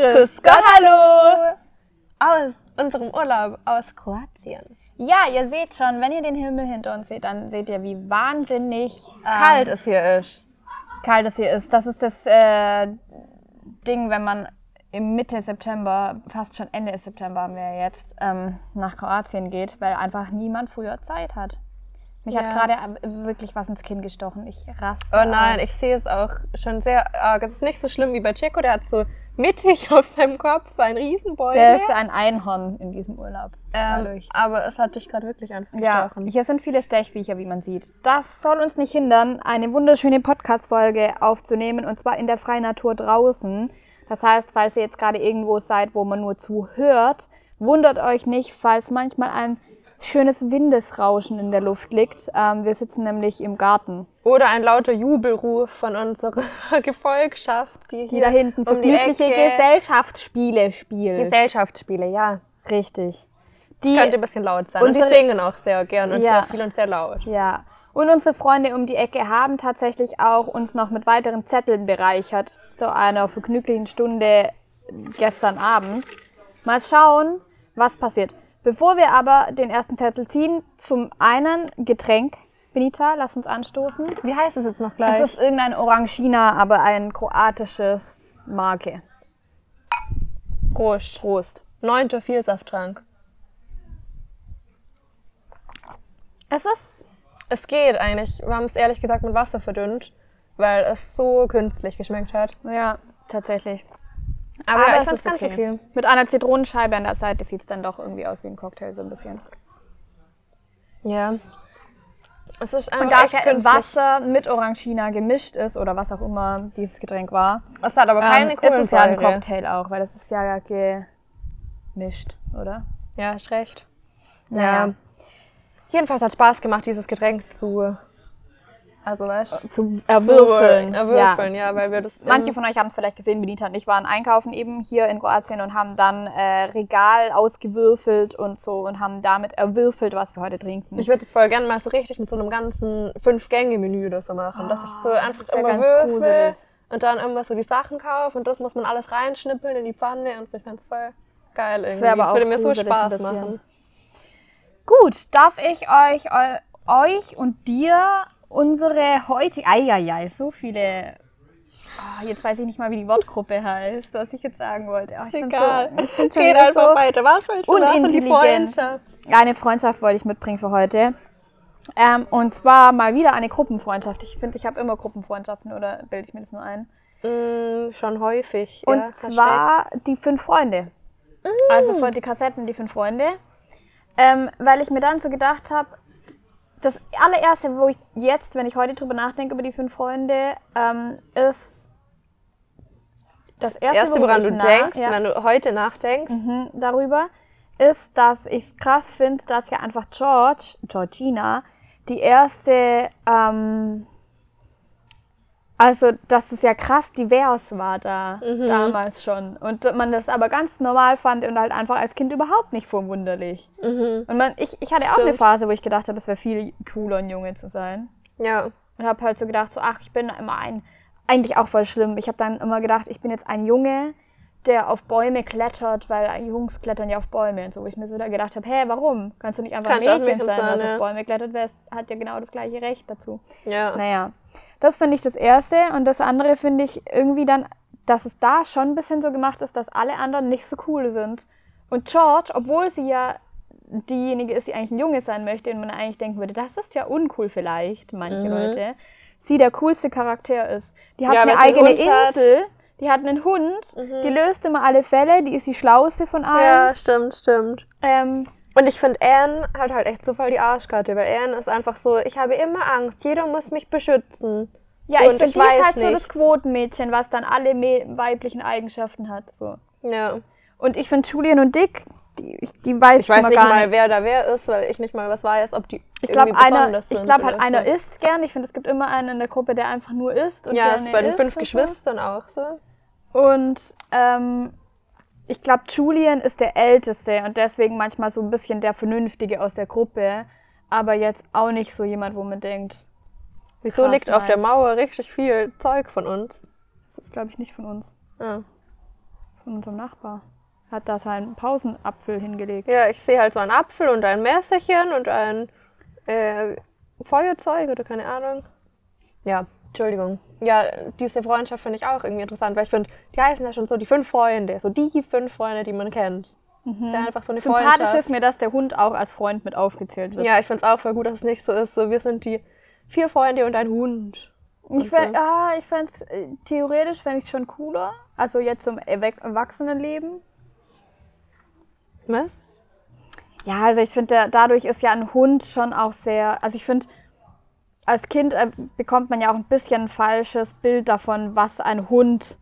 Grüß Gott, hallo! Aus unserem Urlaub aus Kroatien. Ja, ihr seht schon, wenn ihr den Himmel hinter uns seht, dann seht ihr, wie wahnsinnig ähm, Kalt es hier ist. kalt es hier ist. Das ist das äh, Ding, wenn man im Mitte September, fast schon Ende September haben wir jetzt, ähm, nach Kroatien geht, weil einfach niemand früher Zeit hat. Mich Ja. hat gerade wirklich was ins Kinn gestochen. Ich raste. Oh nein, aus. ich sehe es auch schon sehr arg. Es ist nicht so schlimm wie bei Checo, der hat so mittig auf seinem Kopf so ein Riesenbeutel. Der ist ein Einhorn in diesem Urlaub. ähm, aber es hat dich gerade wirklich einfach Ja, gestochen. hier sind viele Stechviecher, wie man sieht. Das soll uns nicht hindern, eine wunderschöne Podcast-Folge aufzunehmen und zwar in der freien Natur draußen. Das heißt, falls ihr jetzt gerade irgendwo seid, wo man nur zuhört, wundert euch nicht, falls manchmal ein schönes Windesrauschen in der Luft liegt. Ähm, wir sitzen nämlich im Garten, Oder ein lauter Jubelruf von unserer Gefolgschaft, die die hier da hinten um die vergnügliche Ecke Gesellschaftsspiele spielt. Gesellschaftsspiele, ja. Richtig. Die, Könnte ein bisschen laut sein. Und sie singen auch sehr gern und Ja. sehr viel und sehr laut. Ja. Und unsere Freunde um die Ecke haben tatsächlich auch uns noch mit weiteren Zetteln bereichert zu einer vergnüglichen Stunde gestern Abend. Mal schauen, was passiert. Bevor wir aber den ersten Zettel ziehen, zum einen Getränk. Benita, lass uns anstoßen. Wie heißt es jetzt noch gleich? Es ist irgendein Orangina, aber ein kroatisches Marke. Prost. Prost. Neunter Vielsafttrank. Es ist Es geht eigentlich. Wir haben es ehrlich gesagt mit Wasser verdünnt, weil es so künstlich geschmeckt hat. ja tatsächlich. Aber, ich es fand es ist ganz okay. Mit einer Zitronenscheibe an der Seite sieht es dann doch irgendwie aus wie ein Cocktail so ein bisschen. Ja. Es ist einfach Und da es im. Wasser mit Orangina gemischt ist oder was auch immer dieses Getränk war, Es hat aber keine ähm, ist es ja ein Kohlensäure. Cocktail auch, weil das ist ja gemischt, oder? Ja, ist recht. Naja. Ja. Jedenfalls hat Spaß gemacht, dieses Getränk zu. Also, weißt du? Zu erwürfeln. Zu erwürfeln, ja, weil wir das. Manche von euch haben es vielleicht gesehen, Benita und ich waren einkaufen eben hier in Kroatien und haben dann äh, Regal ausgewürfelt und so und haben damit erwürfelt, was wir heute trinken. Ich würde es voll gerne mal so richtig mit so einem ganzen Fünf-Gänge-Menü oder so machen. dass ich so einfach wär immer ganz würfel gruselig. und dann immer so die Sachen kaufe und das muss man alles reinschnippeln in die Pfanne und. Ich fand's voll geil irgendwie. aber das würde mir so Spaß machen. Gut, darf ich euch, eu, euch und dir unsere heutige. Eieiei, so viele. Ah, jetzt weiß ich nicht mal, wie die Wortgruppe heißt, was ich jetzt sagen wollte. Ah, ich Egal. So, ich schon Geht einfach so weiter. Was willst du machen? Die. Freundschaft. Eine Freundschaft wollte ich mitbringen für heute. Ähm, und zwar mal wieder eine Gruppenfreundschaft. Ich finde, ich habe immer Gruppenfreundschaften oder bilde ich mir das nur ein? Mm, schon häufig. Und ja, zwar die fünf Freunde. Also für die Kassetten die fünf Freunde. Ähm, weil ich mir dann so gedacht habe, das allererste, wo ich jetzt, wenn ich heute drüber nachdenke über die fünf Freunde, ähm, ist das erste, Erste, woran du denkst, ja, wenn du heute nachdenkst, mhm, darüber, ist, dass ich es krass finde, dass ja einfach George, Georgina, die erste, ähm, also dass es ja krass divers war da Mhm. damals schon und man das aber ganz normal fand und halt einfach als Kind überhaupt nicht verwunderlich. Mhm. Und man, ich, ich hatte auch eine Stimmt. Phase, wo ich gedacht habe, es wäre viel cooler, ein Junge zu sein. ja. Und habe halt so gedacht, so, ach, ich bin immer ein, eigentlich auch voll schlimm. Ich habe dann immer gedacht, ich bin jetzt ein Junge, der auf Bäume klettert, weil Jungs klettern ja auf Bäume und so. Wo ich mir so da gedacht habe, hä, warum? Kannst du nicht einfach Kannst Mädchen Mädchen sein, sein, was ja. auf Bäume klettert? Wer hat ja genau das gleiche Recht dazu. Ja. Naja, das finde ich das Erste. Und das andere finde ich irgendwie dann, dass es da schon ein bisschen so gemacht ist, dass alle anderen nicht so cool sind. Und George, obwohl sie ja diejenige ist, die eigentlich ein Junge sein möchte und man eigentlich denken würde, das ist ja uncool vielleicht, manche Mhm. Leute, sie der coolste Charakter ist. Die hat Ja, eine eigene Hund hat. Mhm. Die hat einen Hund, die löst immer alle Fälle, die ist die schlauste von allen. Ja, stimmt, stimmt. Ähm, Und ich finde, Anne hat halt echt so voll die Arschkarte, weil Anne ist einfach so, ich habe immer Angst, jeder muss mich beschützen. ja, Und ich finde, die ist halt so das nichts. Quotenmädchen, was dann alle weiblichen Eigenschaften hat. So. Ja. Und ich finde Julian und Dick, die, die weiß Ich weiß nicht gar mal, nicht. wer da wer ist, weil ich nicht mal was weiß, ob die Ich glaube, irgendwie einer, ich glaube halt, einer so. isst gern. Ich finde, es gibt immer einen in der Gruppe, der einfach nur isst. Und Ja, ist bei den fünf Geschwistern auch so. Und ähm, ich glaube, Julian ist der Älteste und deswegen manchmal so ein bisschen der Vernünftige aus der Gruppe. Aber jetzt auch nicht so jemand, wo man denkt, Wieso Krass, liegt auf der nice. Mauer richtig viel Zeug von uns? das ist, glaube ich, nicht von uns. Ja. von unserem Nachbar. Hat da seinen Pausenapfel hingelegt. Ja, ich sehe halt so einen Apfel und ein Messerchen und ein äh, Feuerzeug oder keine Ahnung. Ja, Entschuldigung. Ja, diese Freundschaft finde ich auch irgendwie interessant, weil ich finde, die heißen ja schon so die fünf Freunde, so die fünf Freunde, die man kennt. Mhm. Ist ja einfach so eine Sympathisch Freundschaft. ist mir, dass der Hund auch als Freund mit aufgezählt wird. Ja, ich finde es auch voll gut, dass es nicht so ist. So, wir sind die vier Freunde und ein Hund. Ich, fänd, ah, ich fände es, äh, theoretisch fände ich schon cooler. Also jetzt zum Erwachsenenleben. Was? Ja, also ich finde, dadurch ist ja ein Hund schon auch sehr, also ich finde, als Kind äh, bekommt man ja auch ein bisschen ein falsches Bild davon, was ein Hund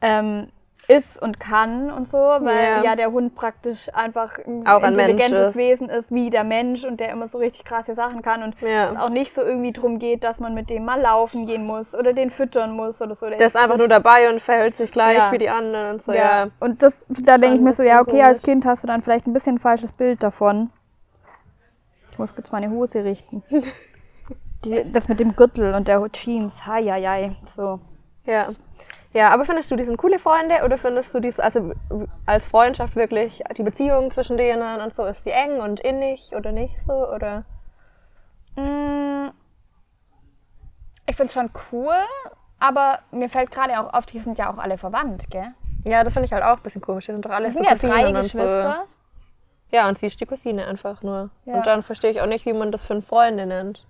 ähm, ist und kann und so, weil Ja. ja der Hund praktisch einfach ein Auch ein intelligentes ist. Wesen ist wie der Mensch und der immer so richtig krasse Sachen kann und Ja. es auch nicht so irgendwie drum geht, dass man mit dem mal laufen gehen muss oder den füttern muss oder so. Der ist einfach nur dabei und verhält sich gleich Ja. wie die anderen und so, Ja. ja. Und das, da denke ich mir so, ein ja, okay, als. Kind hast du dann vielleicht ein bisschen ein falsches Bild davon. Ich muss kurz meine Hose richten. Die, das mit dem Gürtel und der Jeans, hei, hei, hei, so. Ja. Ja, aber findest du, die sind coole Freunde oder findest du dies, also als Freundschaft wirklich, die Beziehung zwischen denen und so, ist sie eng und innig oder nicht so? Oder? Mm, Ich finde es schon cool, aber mir fällt gerade auch auf, die sind ja auch alle verwandt, gell? Ja, das finde ich halt auch ein bisschen komisch. Die sind doch alle Das so sind ja drei und so. Geschwister. Ja, und sie ist die Cousine einfach nur. Ja. Und dann verstehe ich auch nicht, wie man das für eine Freunde nennt.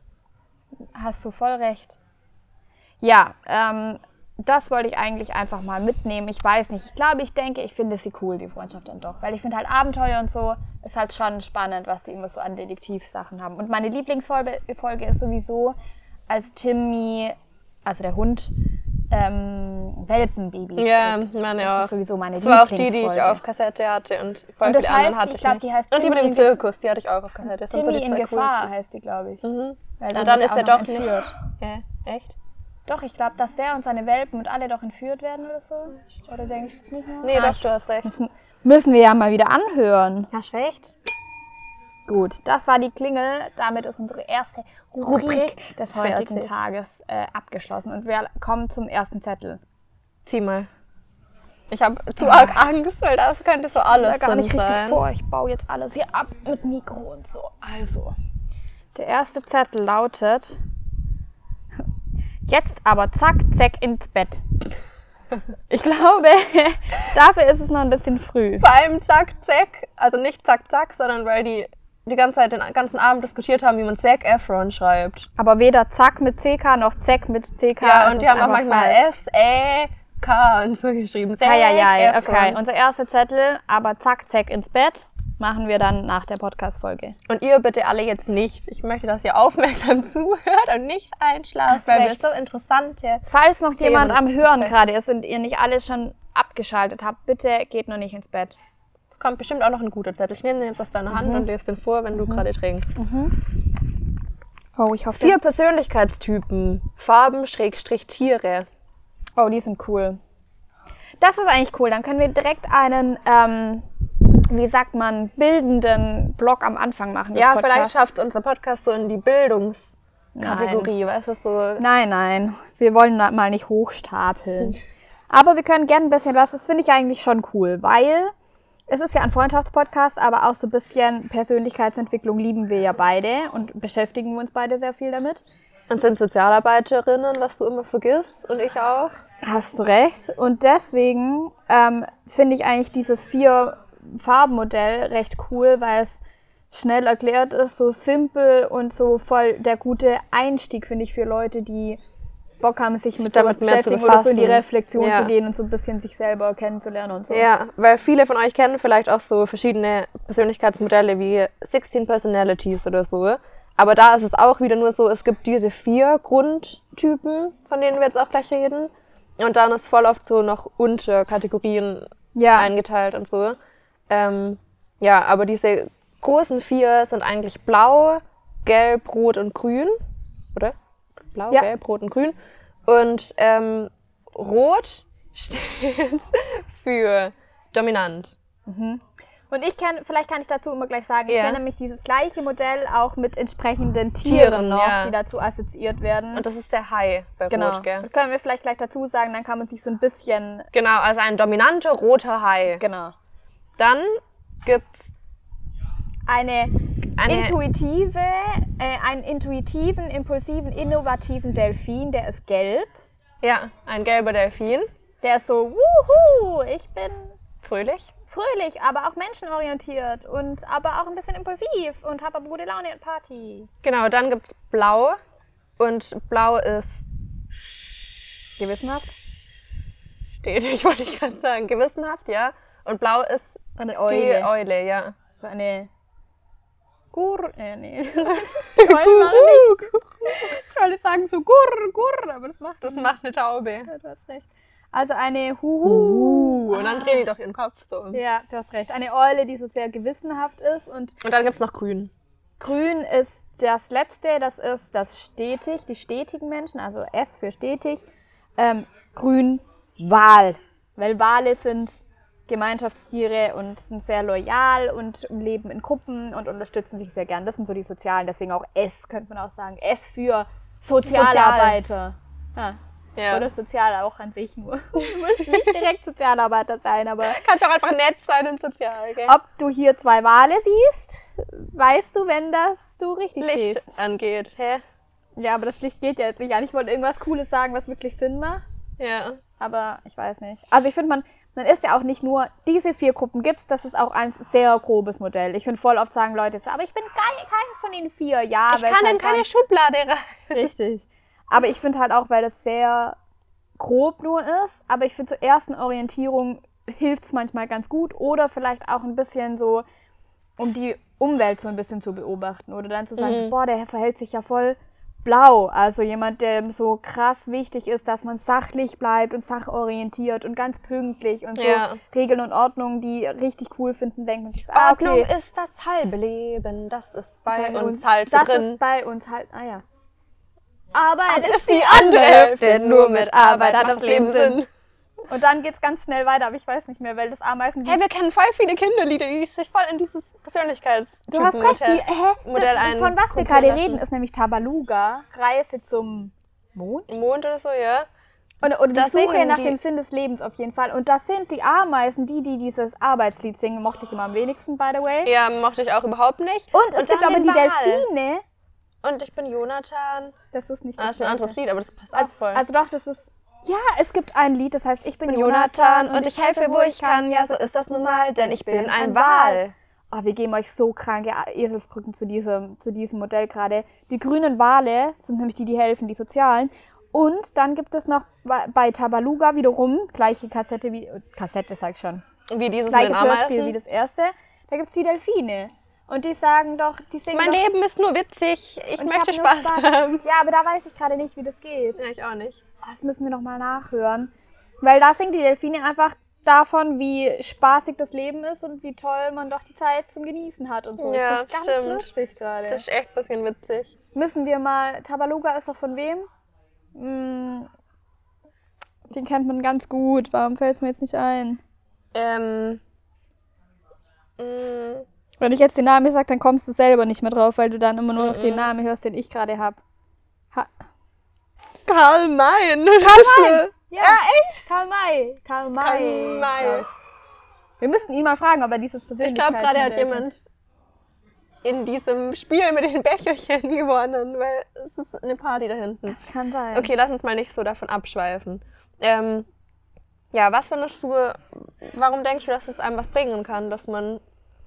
Hast du voll recht. Ja, ähm, das wollte ich eigentlich einfach mal mitnehmen. Ich weiß nicht. Ich glaube, ich denke, ich finde sie cool, die Freundschaft dann doch. Weil ich finde halt Abenteuer und so ist halt schon spannend, was die immer so an Detektivsachen haben. Und meine Lieblingsfolge Folge ist sowieso, als Timmy, also der Hund, ähm, Welpenbabys Ja, kriegt. meine das auch. ist sowieso meine Das war auch die, die ich auf Kassette hatte und voll Und das viele heißt, hatte ich glaub, die heißt Und die mit dem Zirkus, die hatte ich auch auf Kassette. Das so Timmy die in Gefahr coolsten. heißt die, glaube ich. Mhm. Weil Und dann ist er doch nicht. entführt. Ja, echt? Doch, ich glaube, dass der und seine Welpen und alle doch entführt werden oder so. Oder denke ich das nicht mehr? Nee, Ah, doch, du hast recht. Müssen, müssen wir ja mal wieder anhören. Hast recht. Gut, das war die Klingel. Damit ist unsere erste Rubrik, Rubrik des heutigen fertig. Tages äh, abgeschlossen. Und wir kommen zum ersten Zettel. Zieh mal. Ich habe zu arg Angst, weil das könnte so alles da gar nicht richtig sein. vor. Ich baue jetzt alles hier ab mit Mikro und so. Also, der erste Zettel lautet: Jetzt aber zack, zack ins Bett. Ich glaube, dafür ist es noch ein bisschen früh. Vor allem zack, zack. Also nicht zack, zack, sondern weil die die ganze Zeit den ganzen Abend diskutiert haben, wie man Zac Efron schreibt. Aber weder zack mit CK noch zack mit CK. Ja, und die haben auch manchmal falsch. S-E-K und so geschrieben. Zac Ja, ja, ja, okay. Unser erster Zettel, aber zack, zack ins Bett, machen wir dann nach der Podcast-Folge. Und ihr bitte alle jetzt nicht. Ich möchte, dass ihr aufmerksam zuhört und nicht einschlaft, weil wir recht. so interessante. Falls noch Themen jemand am Hören besprechen. gerade ist und ihr nicht alle schon abgeschaltet habt, bitte geht noch nicht ins Bett. Es kommt bestimmt auch noch ein guter Zettel. Ich nehme den jetzt aus deiner Mhm. Hand und lese den vor, wenn du gerade trinkst. Oh, ich hoffe. Vier Persönlichkeitstypen. Farben, Schrägstrich, Tiere. Oh, die sind cool. Das ist eigentlich cool. Dann können wir direkt einen, ähm, wie sagt man, bildenden Blog am Anfang machen. Ja, Podcasts. vielleicht schafft unser Podcast so in die Bildungskategorie, weißt du, so. Nein, nein. Wir wollen mal nicht hochstapeln. Aber wir können gerne ein bisschen was, das finde ich eigentlich schon cool, weil es ist ja ein Freundschaftspodcast, aber auch so ein bisschen Persönlichkeitsentwicklung lieben wir ja beide und beschäftigen wir uns beide sehr viel damit. Und sind Sozialarbeiterinnen, was du immer vergisst und ich auch. Hast du recht. Und deswegen ähm, finde ich eigentlich dieses Vier-Farben-Modell recht cool, weil es schnell erklärt ist, so simpel und so voll der gute Einstieg, finde ich, für Leute, die Bock haben, sich mit sowas damit mehr zu beschäftigen oder so in die befassen. Reflexion Ja. zu gehen und so ein bisschen sich selber kennenzulernen und so. Ja, weil viele von euch kennen vielleicht auch so verschiedene Persönlichkeitsmodelle wie 16 Personalities oder so. Aber da ist es auch wieder nur so, es gibt diese vier Grundtypen, von denen wir jetzt auch gleich reden. Und dann ist voll oft so noch Unterkategorien Ja. eingeteilt und so. Ähm, ja, aber diese großen vier sind eigentlich blau, gelb, rot und grün. Oder? Blau, Ja. gelb, rot und grün. Und ähm, rot steht für dominant. Und Und ich kenne, vielleicht kann ich dazu immer gleich sagen, ich Ja. kenne nämlich dieses gleiche Modell auch mit entsprechenden Tieren, Tieren, noch, ja. die dazu assoziiert werden. Und das ist der Hai bei genau. Rot, gell? Das können wir vielleicht gleich dazu sagen, dann kann man sich so ein bisschen. Genau, also ein dominanter roter Hai. Genau. Dann gibt's Eine, eine intuitive, äh, einen intuitiven, impulsiven, innovativen Delfin, der ist gelb. ja, ein gelber Delfin. Der ist so, wuhu, ich bin Fröhlich. fröhlich, aber auch menschenorientiert und aber auch ein bisschen impulsiv und habe aber gute Laune und Party. Genau, dann gibt's Blau. Und Blau ist Gewissenhaft? stetig, wollte ich gerade sagen. Gewissenhaft, ja. Und Blau ist Eine die Eule. Eule, ja. So eine Gur... Äh, nee. Ich wollte Ich wollte sagen so Gur, Gur, aber das macht Das macht eine Taube. Ja, du hast recht. Also eine Huhu. Uh, und dann drehen die doch ihren Kopf so. um. Ja, du hast recht. Eine Eule, die so sehr gewissenhaft ist und Und dann gibt's noch Grün. Grün ist das letzte, das ist das stetig, die stetigen Menschen, also S für stetig. Ähm, grün, Wal. Weil Wale sind Gemeinschaftstiere und sind sehr loyal und leben in Gruppen und unterstützen sich sehr gern. Das sind so die Sozialen, deswegen auch S, könnte man auch sagen. S für Sozialarbeiter. Ja. Ja. Oder sozial auch an sich nur. Du musst nicht direkt Sozialarbeiter sein, aber Kannst auch einfach nett sein und sozial, gell? ob du hier zwei Wale siehst, weißt du, wenn das du richtig Licht stehst. angeht. Hä? Ja, aber das Licht geht ja jetzt nicht an. Ich wollte irgendwas Cooles sagen, was wirklich Sinn macht. Ja. Aber ich weiß nicht. Also ich finde, man, man ist ja auch nicht nur, diese vier Gruppen gibt's, das ist auch ein sehr grobes Modell. Ich finde voll oft sagen Leute so, aber ich bin kein, keins von den vier. Ja, Ich kann es in halt keine Schublade rein. Richtig. Aber ich finde halt auch, weil das sehr grob nur ist, aber ich finde zur ersten Orientierung hilft es manchmal ganz gut oder vielleicht auch ein bisschen so, um die Umwelt so ein bisschen zu beobachten oder dann zu sagen, Mhm. so, boah, der verhält sich ja voll blau. Also jemand, dem so krass wichtig ist, dass man sachlich bleibt und sachorientiert und ganz pünktlich und so Ja. Regeln und Ordnungen, die richtig cool finden, denkt man sich ah, Ordnung okay. ist das halbe Leben. Das ist bei, Bei uns halt so das drin. ist bei uns halt, ah ja. Arbeit ist die andere Hälfte, nur mit Arbeit hat das Leben Sinn. Und dann geht's ganz schnell weiter, aber ich weiß nicht mehr, weil das Ameisen... Hey, wir kennen voll viele Kinderlieder, die sich voll in dieses Persönlichkeitstypen du hast recht, die, hä? Modell Das- ein- von was wir gerade reden, ist nämlich Tabaluga, Reise zum Mond. Mond oder so, ja. Oder die Das Suche singen nach die- dem Sinn des Lebens auf jeden Fall. Und das sind die Ameisen, die, die dieses Arbeitslied singen, mochte ich immer am wenigsten, by the way. Ja, mochte ich auch überhaupt nicht. Und es Und gibt dann aber die Wal. Delfine. Und ich bin Jonathan. Das ist nicht Ah, das ist ein anderes Lied, aber das passt auch voll. Also doch, das ist. Ja, es gibt ein Lied, das heißt, ich bin ich bin Jonathan und ich helfe, wo ich kann. Ja, so ist das nun mal, denn ich bin ein Wal. Oh, wir geben euch so kranke Eselsbrücken zu diesem, zu diesem Modell gerade. Die grünen Wale sind nämlich die, die helfen, die sozialen. Und dann gibt es noch bei- Tabaluga wiederum, gleiche Kassette wie, Kassette sag ich schon, Wie dieses gleiches Hörspiel Ameisen. wie das erste. Da gibt es die Delfine. Und die sagen doch, die singen Mein doch, Leben ist nur witzig. Ich möchte hab nur Spaß, haben. Ja, aber da weiß ich gerade nicht, wie das geht. Ja, ich auch nicht. Das müssen wir noch mal nachhören. Weil da singen die Delfine einfach davon, wie spaßig das Leben ist und wie toll man doch die Zeit zum Genießen hat und so. Ja, das ist ganz stimmt. lustig gerade. Das ist echt ein bisschen witzig. Müssen wir mal. Tabaluga ist doch von wem? Hm, den kennt man ganz gut. Warum fällt es mir jetzt nicht ein? Ähm. mh, Wenn ich jetzt den Namen sage, dann kommst du selber nicht mehr drauf, weil du dann immer nur noch Mhm. den Namen hörst, den ich gerade habe. Ha Karl May. Karl Ja, Ja, echt? Karl May. Karl May. Karl May. Wir müssten ihn mal fragen, ob er dieses Ich glaube, gerade hat jemand in diesem Spiel mit den Becherchen gewonnen, weil es ist eine Party da hinten. Das kann sein. Okay, lass uns mal nicht so davon abschweifen. Ähm, ja, was findest du, warum denkst du, dass es einem was bringen kann, dass man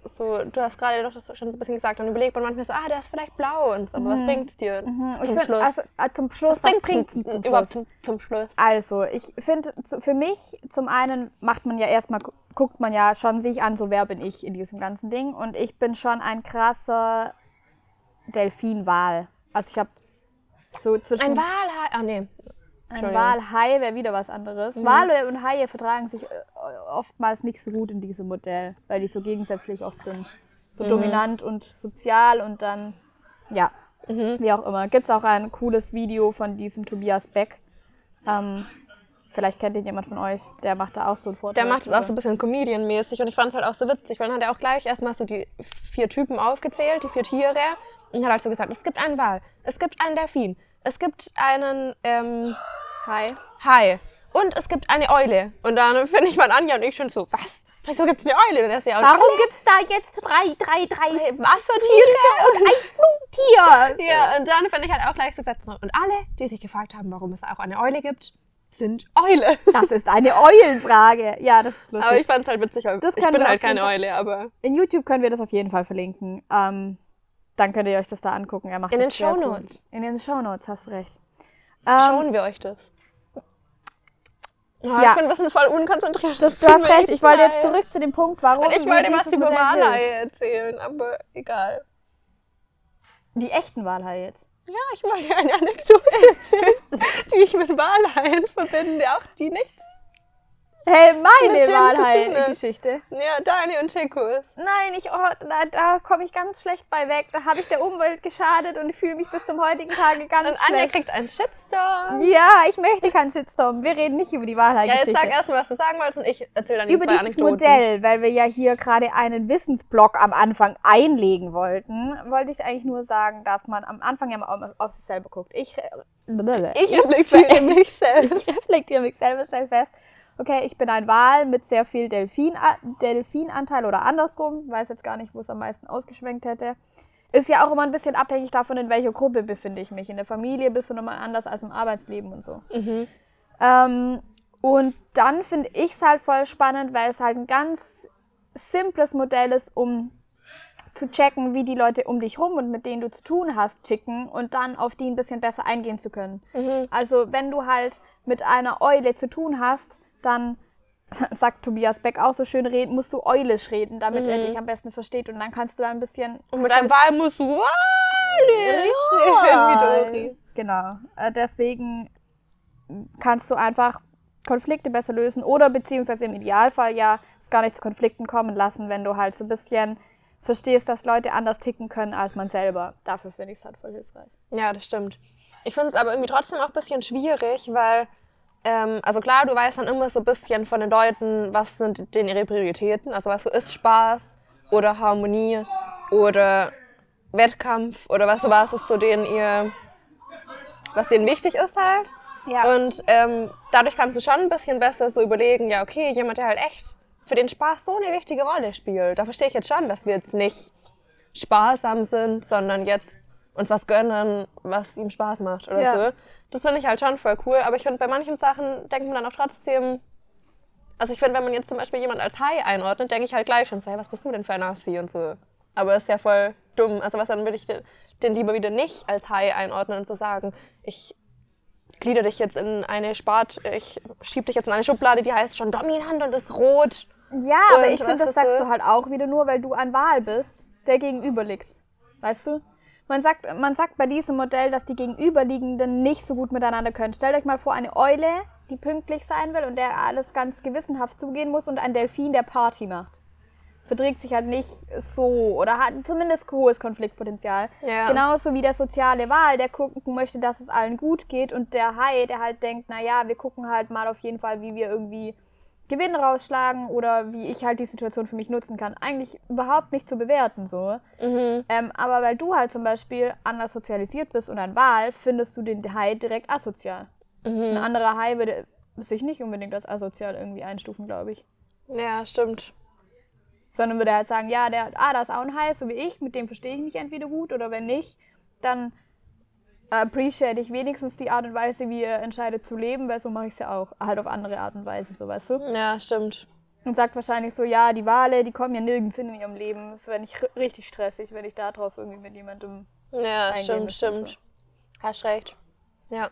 so, du hast gerade doch das schon so ein bisschen gesagt, dann überlegt man manchmal so, ah, der ist vielleicht blau und so, aber was bringt es dir Mhm, zum find, Schluss? Also, äh, zum Schluss, was bringt's denn zum überhaupt zum, zum Schluss? Also, ich finde, für mich zum einen macht man ja erstmal, gu- guckt man ja schon sich an, so wer bin ich in diesem ganzen Ding. Und ich bin schon ein krasser Delfinwal. Also ich habe so zwischen Ein Walhai, ah nee, ein. Walhai wäre wieder was anderes. Wale und Haie vertragen sich äh, oftmals nicht so gut in diesem Modell, weil die so gegensätzlich oft sind. So dominant und sozial und dann, ja, wie auch immer. Gibt es auch ein cooles Video von diesem Tobias Beck. Ähm, Vielleicht kennt ihn jemand von euch, der macht da auch so einen Vortrag. Der macht es auch so ein bisschen Comedian-mäßig und ich fand es halt auch so witzig, weil dann hat er auch gleich erstmal so die vier Typen aufgezählt, die vier Tiere und hat halt so gesagt, es gibt einen Wal, es gibt einen Delfin, es gibt einen ähm, Hi. Hai und es gibt eine Eule. Und dann finde ich mal Anja und ich schon so, was? Wieso gibt es eine Eule? Und er ist ja auch Warum gibt's da jetzt drei, drei, drei Wassertiere und ein Flugtier? Ja, und dann finde ich halt auch gleich so gesagt, und alle, die sich gefragt haben, warum es auch eine Eule gibt, sind Eule. Das ist eine Eulenfrage. Ja, das ist lustig. Aber ich fand es halt witzig, Das ich bin halt keine Fall- Eule, aber In YouTube können wir das auf jeden Fall verlinken. Ähm, dann könnt ihr euch das da angucken. Er macht In den sehr cool. Shownotes. In den Shownotes, hast du recht. Ähm, schauen wir euch das. Ja, Ja. Ich bin ein bisschen voll unkonzentriert. das, du hast recht. echt Ich wollte jetzt zurück zu dem Punkt, warum Weil ich wollte was über Walhaie erzählen, aber egal. Die echten Walhaie jetzt. Ja, ich wollte eine Anekdote erzählen, die ich mit Walhaien verbinde, auch die nicht. Hey, meine tun hat. Walhaie-Geschichte. Ja, deine und Chicos. Nein, ich, oh, da, da komme ich ganz schlecht bei weg. Da habe ich der Umwelt geschadet und ich fühle mich bis zum heutigen Tage ganz Und Anja schlecht. kriegt einen Shitstorm. Ja, ich möchte keinen Shitstorm. Wir reden nicht über die Ja, jetzt sag erstmal, was du sagen wolltest und ich erzähle dann die über zwei dieses Anekdoten. Modell, weil wir ja hier gerade einen Wissensblock am Anfang einlegen wollten, wollte ich eigentlich nur sagen, dass man am Anfang ja mal auf- sich selber guckt. Ich, Ich reflektiere mich selbst. ich reflektiere mich selber schnell fest. Okay, ich bin ein Wal mit sehr viel Delfin, Delfinanteil oder andersrum. Weiß jetzt gar nicht, wo es am meisten ausgeschwenkt hätte. Ist ja auch immer ein bisschen abhängig davon, in welcher Gruppe befinde ich mich. In der Familie bist du nochmal anders als im Arbeitsleben und so. Mhm. Ähm, und dann finde ich es halt voll spannend, weil es halt ein ganz simples Modell ist, um zu checken, wie die Leute um dich rum und mit denen du zu tun hast, ticken und dann auf die ein bisschen besser eingehen zu können. Mhm. Also wenn du halt mit einer Eule zu tun hast, dann sagt Tobias Beck auch so schön reden, musst du eulisch reden, damit er Mhm. dich am besten versteht und dann kannst du da ein bisschen Und mit einem Wal musst du wie Dori. Genau. Äh, deswegen kannst du einfach Konflikte besser lösen oder beziehungsweise im Idealfall ja es gar nicht zu Konflikten kommen lassen, wenn du halt so ein bisschen verstehst, dass Leute anders ticken können als man selber. Dafür finde ich es halt voll hilfreich. Ja, das stimmt. Ich finde es aber irgendwie trotzdem auch ein bisschen schwierig, weil, ähm, also klar, du weißt dann immer so ein bisschen von den Leuten, was sind denn ihre Prioritäten. Also was so ist Spaß oder Harmonie oder Wettkampf oder was so was ist so denen ihr, was denen wichtig ist halt. Ja. Und ähm, dadurch kannst du schon ein bisschen besser so überlegen, ja, okay, jemand, der halt echt für den Spaß so eine wichtige Rolle spielt. Da verstehe ich jetzt schon, dass wir jetzt nicht sparsam sind, sondern jetzt uns was gönnen, was ihm Spaß macht oder Ja. so. Das finde ich halt schon voll cool. Aber ich finde, bei manchen Sachen denkt man dann auch trotzdem, also ich finde, wenn man jetzt zum Beispiel jemand als Hai einordnet, denke ich halt gleich schon so, hey, was bist du denn für ein Nazi und so. Aber das ist ja voll dumm. Also was dann würde ich den, den lieber wieder nicht als Hai einordnen und so sagen, ich glieder dich jetzt in eine Spart, ich schieb dich jetzt in eine Schublade, die heißt schon dominant und ist rot. Ja, aber ich finde, das sagst du halt auch wieder nur, weil du ein Wal bist, der gegenüber liegt. Weißt du? Man sagt, man sagt bei diesem Modell, dass die Gegenüberliegenden nicht so gut miteinander können. Stellt euch mal vor, eine Eule, die pünktlich sein will und der alles ganz gewissenhaft zugehen muss und ein Delfin, der Party macht. Verträgt sich halt nicht so oder hat zumindest hohes Konfliktpotenzial. Ja. Genauso wie der soziale Wal, der gucken möchte, dass es allen gut geht und der Hai, der halt denkt, naja, wir gucken halt mal auf jeden Fall, wie wir irgendwie Gewinn rausschlagen oder wie ich halt die Situation für mich nutzen kann. Eigentlich überhaupt nicht zu bewerten so. Mhm. Ähm, aber weil du halt zum Beispiel anders sozialisiert bist und ein Wal, findest du den Hai direkt asozial. Ein Mhm. anderer Hai würde sich nicht unbedingt als asozial irgendwie einstufen, glaube ich. Ja, stimmt. Sondern würde halt sagen, ja, der, ah, da ist auch ein Hai, so wie ich, mit dem verstehe ich mich entweder gut oder wenn nicht, dann appreciate ich wenigstens die Art und Weise, wie er entscheidet zu leben, weil so mache ich es ja auch. Halt auf andere Art und Weise, so weißt du. Ja, stimmt. Und sagt wahrscheinlich so, ja, die Wale, die kommen ja nirgends hin in ihrem Leben. Fände ich richtig stressig, wenn ich da drauf irgendwie mit jemandem. Ja, stimmt, stimmt. Hast recht. Ja.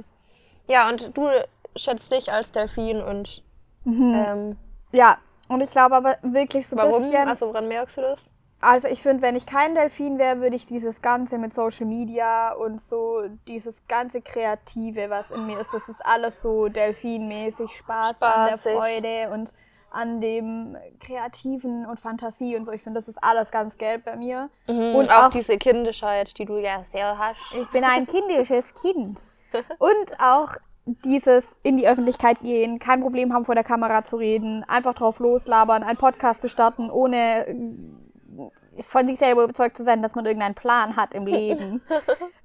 Ja, und du schätzt dich als Delfin und ähm, Ja, und ich glaube aber wirklich so warum? bisschen. Also woran merkst du das? Also ich finde, wenn ich kein Delfin wäre, würde ich dieses Ganze mit Social Media und so, dieses ganze Kreative, was in mir ist, das ist alles so delfinmäßig, Spaß an der Spaßig. Freude und an dem Kreativen und Fantasie und so. Ich finde, das ist alles ganz gelb bei mir. Und Und auch, auch- diese Kindischheit, die du ja sehr hast. Ich bin ein kindisches Kind. Und auch dieses in die Öffentlichkeit gehen, kein Problem haben, vor der Kamera zu reden, einfach drauf loslabern, einen Podcast zu starten, ohne äh, von sich selber überzeugt zu sein, dass man irgendeinen Plan hat im Leben.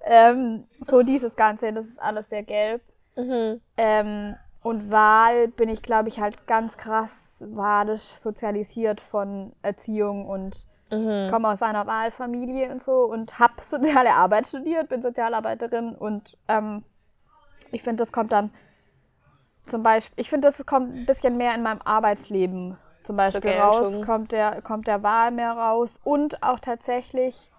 ähm, so dieses Ganze, das ist alles sehr gelb. Mhm. Ähm, und Wahl bin ich, glaube ich, halt ganz krass wadisch sozialisiert von Erziehung und Mhm. komme aus einer Wahlfamilie und so und habe soziale Arbeit studiert, bin Sozialarbeiterin und ähm, ich finde, das kommt dann zum Beispiel, ich finde, das kommt ein bisschen mehr in meinem Arbeitsleben zum Beispiel raus, kommt der, kommt der Wahl mehr raus und auch tatsächlich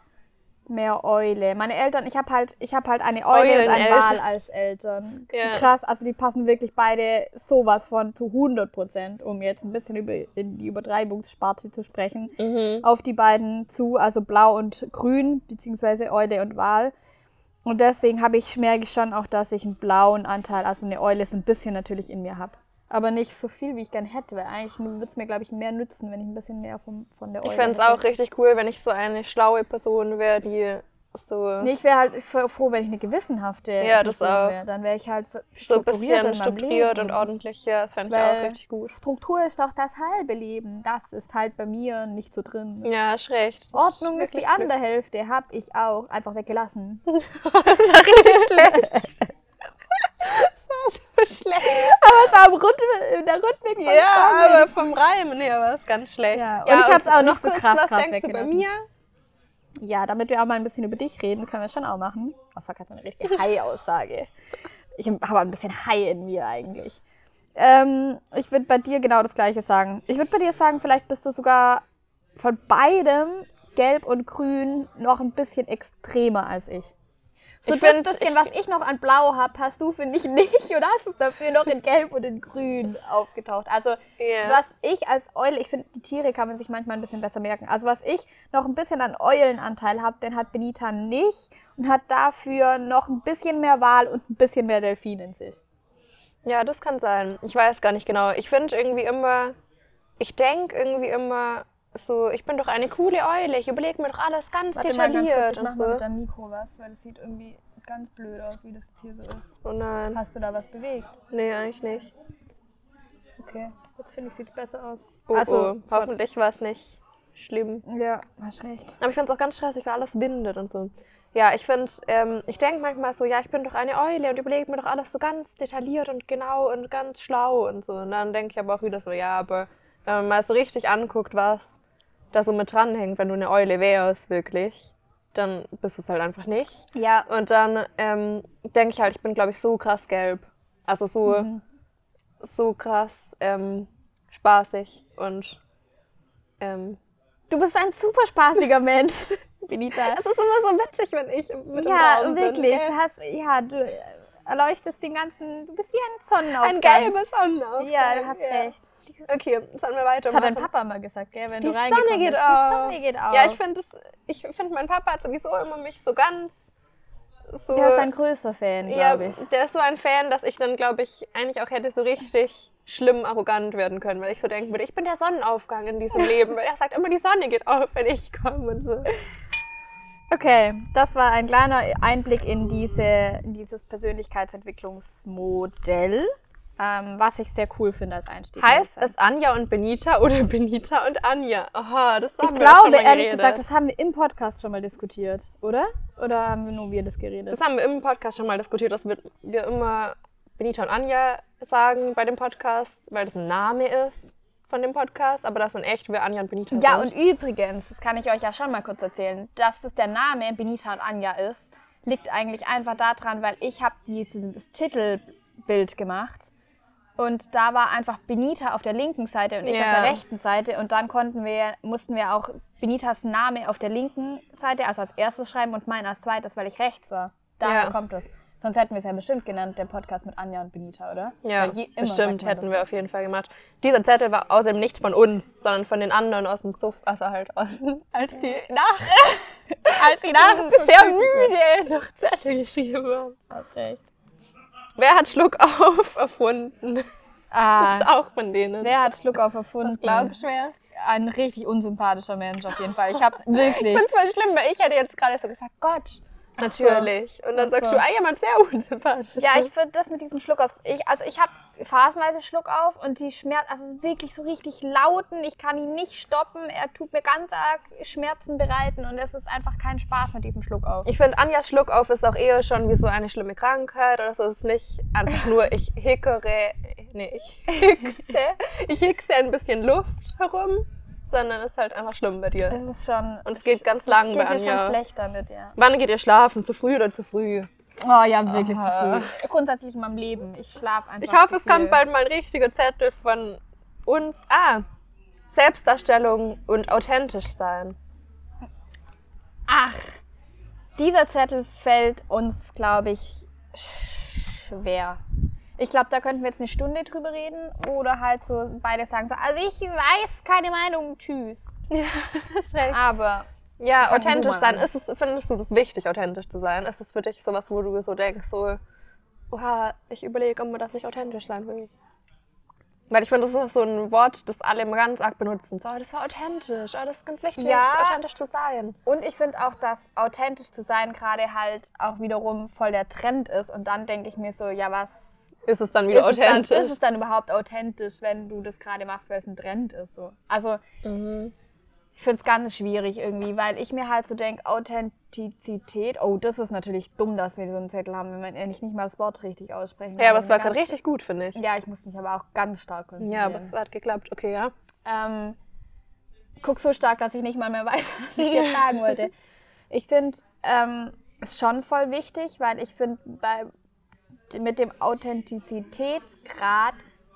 mehr Eule. Meine Eltern, ich habe halt, ich habe halt eine Eule und ein Euleneltern. Wal als Eltern. Ja. Die krass, also die passen wirklich beide sowas von zu 100 Prozent, um jetzt ein bisschen über in die Übertreibungssparte zu sprechen Mhm. auf die beiden zu, also blau und grün, beziehungsweise Eule und Wal. Und deswegen habe ich, merke ich schon auch, dass ich einen blauen Anteil, also eine Eule so ein bisschen natürlich in mir habe. Aber nicht so viel, wie ich gern hätte, weil eigentlich würde es mir, glaube ich, mehr nützen, wenn ich ein bisschen mehr vom, von der Eule Ich fände es auch richtig cool, wenn ich so eine schlaue Person wäre, die so, Nee, ich wäre halt froh, wenn ich eine gewissenhafte Ja, das Person auch. wäre. Dann wäre ich halt so ein bisschen strukturiert und ordentlich. Ja, das fände ich auch richtig gut. Struktur ist doch das halbe Leben. Das ist halt bei mir nicht so drin. Ja, ist recht. Ordnung ist die wirklich andere Hälfte, habe ich auch einfach weggelassen. richtig schlecht. so schlecht. Aber es war in der Rhythmik von Ja, Song. aber vom Reimen, nee, aber ist ganz schlecht. Ja, und ich hab's auch noch nicht so krass, Was krass denkst du bei mir? Ja, damit wir auch mal ein bisschen über dich reden, können wir schon auch machen. Das war gerade eine richtige Hai-Aussage. Ich habe ein bisschen Hai in mir eigentlich. Ähm, ich würde bei dir genau das Gleiche sagen. Ich würde bei dir sagen, vielleicht bist du sogar von beidem, Gelb und Grün, noch ein bisschen extremer als ich. So Ich das find, bisschen, was ich noch an Blau habe, hast du, finde ich, nicht. Oder hast du es dafür noch in Gelb und in Grün aufgetaucht? Also Ja. was ich als Eule, ich finde, die Tiere kann man sich manchmal ein bisschen besser merken. Also was ich noch ein bisschen an Eulenanteil habe, den hat Benita nicht und hat dafür noch ein bisschen mehr Wal und ein bisschen mehr Delfin in sich. Ja, das kann sein. Ich weiß gar nicht genau. Ich finde irgendwie immer, ich denke irgendwie immer so, ich bin doch eine coole Eule. Ich überlege mir doch alles ganz detailliert und so. deinem Mikro was, weil das sieht irgendwie ganz blöd aus, wie das jetzt hier so ist. Oh nein. Hast du da was bewegt? Nee, eigentlich nicht. Okay, jetzt finde ich, sieht es besser aus. Oh, Also, oh. hoffentlich war es nicht schlimm. Ja, hast recht. Aber ich finde es auch ganz stressig, weil alles bindet und so. Ja, ich finde, ähm, ich denke manchmal so, ja, ich bin doch eine Eule und überlege mir doch alles so ganz detailliert und genau und ganz schlau und so. Und dann denke ich aber auch wieder so, ja, aber wenn man mal so richtig anguckt, was da so mit dranhängt, wenn du eine Eule wärst, wirklich, dann bist du es halt einfach nicht. Ja, Und dann ähm, denke ich halt, ich bin, glaube ich, so krass gelb. Also so, Mhm. so krass ähm, spaßig und ähm, du bist ein super spaßiger Mensch, Benita. es ist immer so witzig, wenn ich mit im Ja, Raum wirklich. Bin, Du hast, ja, du erleuchtest den ganzen, du bist wie ein Sonnenaufgang. Ein gelbes Sonnenaufgang. Ja, du hast recht. Okay, sollen wir weitermachen. Das hat dein Papa mal gesagt, gell, wenn Die du Sonne geht bist. auf. Die Sonne geht auf. Ja, ich finde ich finde, mein Papa hat sowieso immer mich so ganz so. Der ist ein größer Fan, ja, glaube ich. der ist so ein Fan, dass ich dann, glaube ich, eigentlich auch hätte so richtig schlimm arrogant werden können, weil ich so denken würde, ich bin der Sonnenaufgang in diesem Leben, weil er sagt immer, die Sonne geht auf, wenn ich komme und so. Okay, das war ein kleiner Einblick in, diese, in dieses Persönlichkeitsentwicklungsmodell, ähm, was ich sehr cool finde als Einstieg. Heißt es Anja und Benita oder Benita und Anja? Aha, das haben Ich wir doch schon glaube, mal ehrlich geredet. gesagt, das haben wir im Podcast schon mal diskutiert, oder? Oder haben wir nur wir das geredet? Das haben wir im Podcast schon mal diskutiert, dass wir, wir immer Benita und Anja sagen bei dem Podcast, weil das ein Name ist von dem Podcast, aber das sind echt wir Anja und Benita Ja, sind. und übrigens, das kann ich euch ja schon mal kurz erzählen, dass das der Name Benita und Anja ist, liegt eigentlich einfach daran, weil ich habe dieses Titelbild gemacht und da war einfach Benita auf der linken Seite und ich Ja. auf der rechten Seite und dann konnten wir, mussten wir auch Benitas Name auf der linken Seite, also als erstes schreiben und mein als zweites, weil ich rechts war. Daher Ja. kommt es. Sonst hätten wir es ja bestimmt genannt, der Podcast mit Anja und Benita, oder? ja, je- bestimmt hätten wir so. auf jeden Fall gemacht. Dieser Zettel war außerdem nicht von uns, sondern von den anderen aus dem Suff, also halt aus dem, als die nach, als die nach sehr müde noch Zettel geschrieben haben. Hast recht. Wer hat Schluck auf erfunden? Das Ah, ist auch von denen. wer hat Schluck auf erfunden? Was glaubst du, wer? ein richtig unsympathischer Mensch auf jeden Fall. Ich habe wirklich. Ich finde es voll schlimm, weil ich hätte jetzt gerade so gesagt, Gott. Ach so. Natürlich. Und dann Ach sagst so. du, ah, jemand sehr unsympathisch. Ja, ich finde das mit diesem Schluck auf. Ich, also ich habe phasenweise Schluck auf und die Schmerz, also es ist wirklich so richtig lauten. Ich kann ihn nicht stoppen. Er tut mir ganz arg Schmerzen bereiten und es ist einfach kein Spaß mit diesem Schluck auf. Ich finde, Anjas Schluckauf ist auch eher schon wie so eine schlimme Krankheit oder so. Es ist nicht einfach nur, ich hickere, nee, ich hickse, ich hickse ein bisschen Luft herum, sondern es ist halt einfach schlimm bei dir. Es ist schon. Und es geht ganz lang Es bei mir schon Anja. schlecht damit, ja. Wann geht ihr schlafen? Zu früh oder zu früh? Oh ja, wirklich Aha. zu früh. Grundsätzlich in meinem Leben. Ich schlafe einfach. Ich hoffe, es kommt bald mal ein richtiger Zettel von uns. Ah, Selbstdarstellung und authentisch sein. Ach, dieser Zettel fällt uns, glaube ich, schwer. Ich glaube, da könnten wir jetzt eine Stunde drüber reden oder halt so beide sagen so, also ich weiß keine Meinung, tschüss. Ja, schrecklich. Aber Ja, authentisch sein. Ist es, findest du das wichtig, authentisch zu sein? Ist es für dich sowas, wo du so denkst, so, oha, ich überlege immer, dass ich authentisch sein will? Weil ich finde, das ist so ein Wort, das alle immer ganz arg benutzen. So, oh, das war authentisch, oh, das ist ganz wichtig, Ja. authentisch zu sein. und ich finde auch, dass authentisch zu sein gerade halt auch wiederum voll der Trend ist. Und dann denke ich mir so, ja, was Ist es dann wieder ist es, dann, authentisch? ist es dann überhaupt authentisch, wenn du das gerade machst, weil es ein Trend ist? So. Also mhm. Ich finde es ganz schwierig irgendwie, weil ich mir halt so denke, Authentizität, oh, das ist natürlich dumm, dass wir so einen Zettel haben, wenn wir eigentlich nicht mal das Wort richtig aussprechen. Ja, aber kann. es war gerade richtig gut, finde ich. Ja, ich muss mich aber auch ganz stark konzentrieren. Ja, aber es hat geklappt, okay, ja. ähm, guck so stark, dass ich nicht mal mehr weiß, was ich jetzt sagen wollte. Ich finde ähm, es schon voll wichtig, weil ich finde, bei mit dem Authentizitätsgrad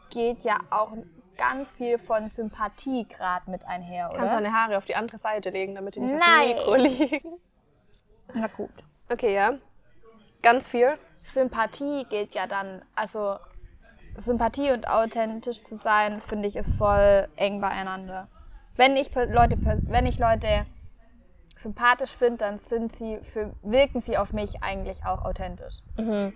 geht ja auch ganz viel von Sympathiegrad mit einher, Kannst oder? deine Haare auf die andere Seite legen, damit die nicht Nein. auf dem Mikro liegen. Na gut. Okay, ja. Ganz viel. Sympathie geht ja dann, also Sympathie und authentisch zu sein, finde ich, ist voll eng beieinander. Wenn ich Leute, wenn ich Leute sympathisch finde, dann sind sie für, wirken sie auf mich eigentlich auch authentisch. Mhm.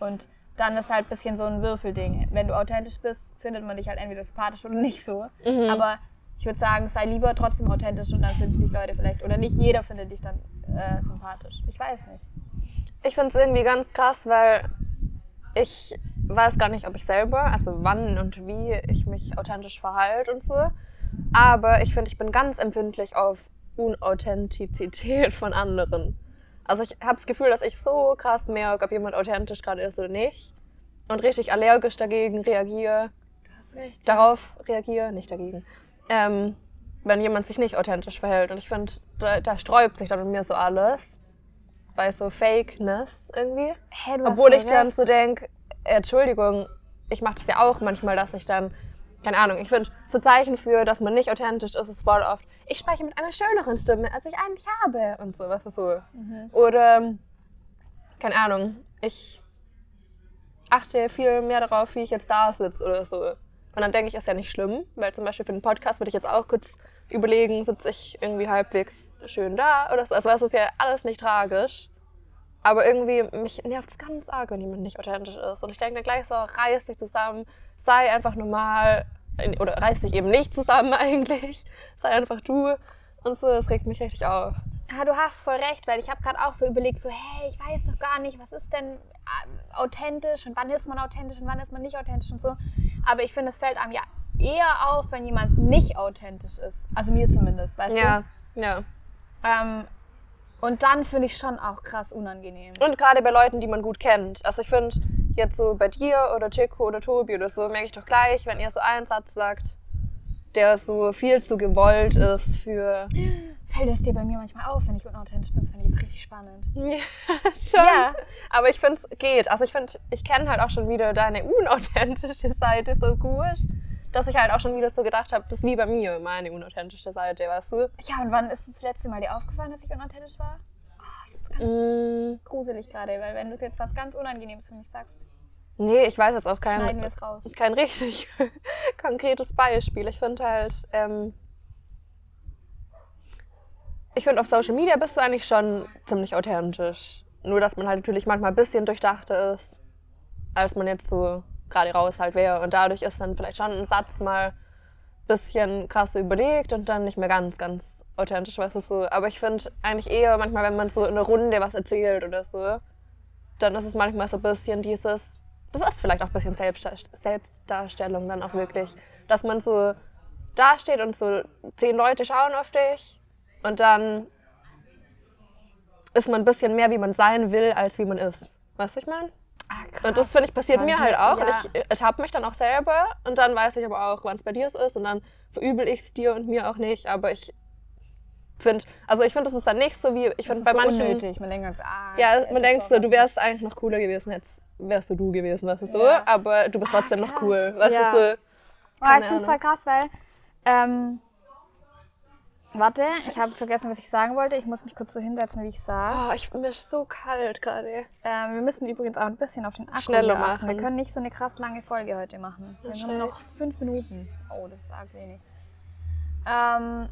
Und dann ist halt ein bisschen so ein Würfelding. Wenn du authentisch bist, findet man dich halt entweder sympathisch oder nicht so. Mhm. Aber ich würde sagen, sei lieber trotzdem authentisch und dann finden dich Leute vielleicht, oder nicht jeder findet dich dann äh, sympathisch. Ich weiß nicht. Ich finde es irgendwie ganz krass, weil ich weiß gar nicht, ob ich selber, also wann und wie ich mich authentisch verhalte und so. Aber ich finde, ich bin ganz empfindlich auf Unauthentizität von anderen. Also ich habe das Gefühl, dass ich so krass merke, ob jemand authentisch gerade ist oder nicht. Und richtig allergisch dagegen reagiere, Du hast recht. darauf reagiere, nicht dagegen. Ähm, wenn jemand sich nicht authentisch verhält. Und ich finde, da, da sträubt sich dann in mir so alles. Bei so Fakeness irgendwie. Hey, Obwohl ich dann so denke, Entschuldigung, ich mache das ja auch manchmal, dass ich dann, keine Ahnung, ich finde, so Zeichen für, dass man nicht authentisch ist, ist voll oft, ich spreche mit einer schöneren Stimme, als ich eigentlich habe und so, was ist so. Mhm. Oder, keine Ahnung, ich achte viel mehr darauf, wie ich jetzt da sitze oder so. Und dann denke ich, ist ja nicht schlimm, weil zum Beispiel für den Podcast würde ich jetzt auch kurz überlegen, sitze ich irgendwie halbwegs schön da oder so. Also es ist ja alles nicht tragisch. Aber irgendwie, mich nervt es ganz arg, wenn jemand nicht authentisch ist. Und ich denke dann gleich so, reiß dich zusammen, sei einfach normal. Oder reiß dich eben nicht zusammen eigentlich. Sei einfach du. Und so, das regt mich richtig auf. Ja, du hast voll recht, weil ich habe gerade auch so überlegt, so, hey, ich weiß doch gar nicht, was ist denn ähm, authentisch und wann ist man authentisch und wann ist man nicht authentisch und so. Aber ich finde, es fällt einem ja eher auf, wenn jemand nicht authentisch ist. Also mir zumindest, weißt Ja, ja. du? Ähm, und dann finde ich schon auch krass unangenehm. Und gerade bei Leuten, die man gut kennt. Also ich finde, jetzt so bei dir oder Chico oder Tobi oder so, merke ich doch gleich, wenn ihr so einen Satz sagt, der so viel zu gewollt ist für... Fällt es dir bei mir manchmal auf, wenn ich unauthentisch bin? Das finde ich jetzt richtig spannend. Ja, schon. Ja. Aber ich finde, es geht. Also ich finde, ich kenne halt auch schon wieder deine unauthentische Seite so gut, dass ich halt auch schon wieder so gedacht habe, das ist wie bei mir, meine unauthentische Seite, weißt du? Ja, und wann ist das letzte Mal dir aufgefallen, dass ich unauthentisch war? Oh, ich ganz Mm, gruselig gerade, weil wenn du jetzt was ganz Unangenehmes für mich sagst, nee, ich weiß jetzt auch kein... kein richtig konkretes Beispiel. Ich finde halt, ähm, ich finde auf Social Media bist du eigentlich schon ziemlich authentisch. Nur, dass man halt natürlich manchmal ein bisschen durchdachter ist, als man jetzt so gerade raus halt wäre. Und dadurch ist dann vielleicht schon ein Satz mal ein bisschen krasser überlegt und dann nicht mehr ganz, ganz authentisch, was ist so. Aber ich finde eigentlich eher manchmal, wenn man so in einer Runde was erzählt oder so, dann ist es manchmal so ein bisschen dieses, das ist vielleicht auch ein bisschen Selbstdar Selbstdarstellung dann auch wirklich, dass man so dasteht und so zehn Leute schauen auf dich und dann ist man ein bisschen mehr, wie man sein will, als wie man ist. Weißt du, ich meine? Ah, Und das finde ich passiert mir halt auch. ja. Und ich ertappe mich dann auch selber. Und dann weiß ich aber auch, wann es bei dir ist. Und dann verübel ich es dir und mir auch nicht. Aber ich finde, also ich finde, das ist dann nicht so wie, ich finde bei so manchen. unnötig. Man denkt ah, Ja, man denkt so, du wärst eigentlich noch cooler gewesen, jetzt wärst du du gewesen, weißt du so. Ja. Aber du bist Ah, trotzdem noch krass. cool. Weißt Ja. du so. Ah, Keine ich finde es voll krass, weil. Ähm, warte, ich habe vergessen, was ich sagen wollte. Ich muss mich kurz so hinsetzen, wie ich saß. Oh, ich, mir ist so kalt gerade. Ähm, wir müssen übrigens auch ein bisschen auf den Akku Schneller hier achten. Wir machen. können nicht so eine krass lange Folge heute machen. Wir haben schnell. noch fünf Minuten. Oh, das ist arg wenig. Ähm,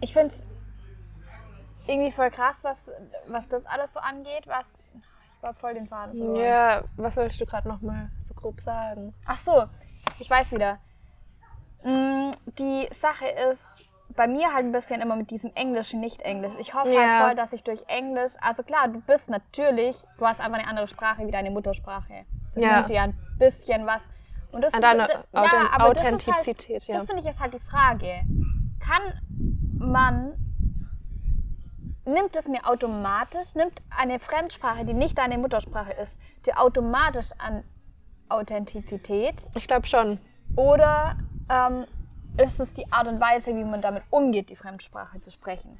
ich finde es irgendwie voll krass, was, was das alles so angeht. Was, war voll den Faden verloren. Ja, was wolltest du gerade noch mal so grob sagen? Ach so, ich weiß wieder. Mm, Die Sache ist bei mir halt ein bisschen immer mit diesem Englischen, nicht Englisch. Ich hoffe Ja. halt voll, dass ich durch Englisch, also klar, du bist natürlich, du hast einfach eine andere Sprache wie deine Muttersprache. Das Ja. nimmt dir ein bisschen was. Und das An deiner d- Authent- aber das ist Authentizität, halt, ja. Das finde ich ist halt die Frage. Kann man, nimmt es mir automatisch, nimmt eine Fremdsprache, die nicht deine Muttersprache ist, dir automatisch an Authentizität? Ich glaube schon. Oder ähm, ist es die Art und Weise, wie man damit umgeht, die Fremdsprache zu sprechen?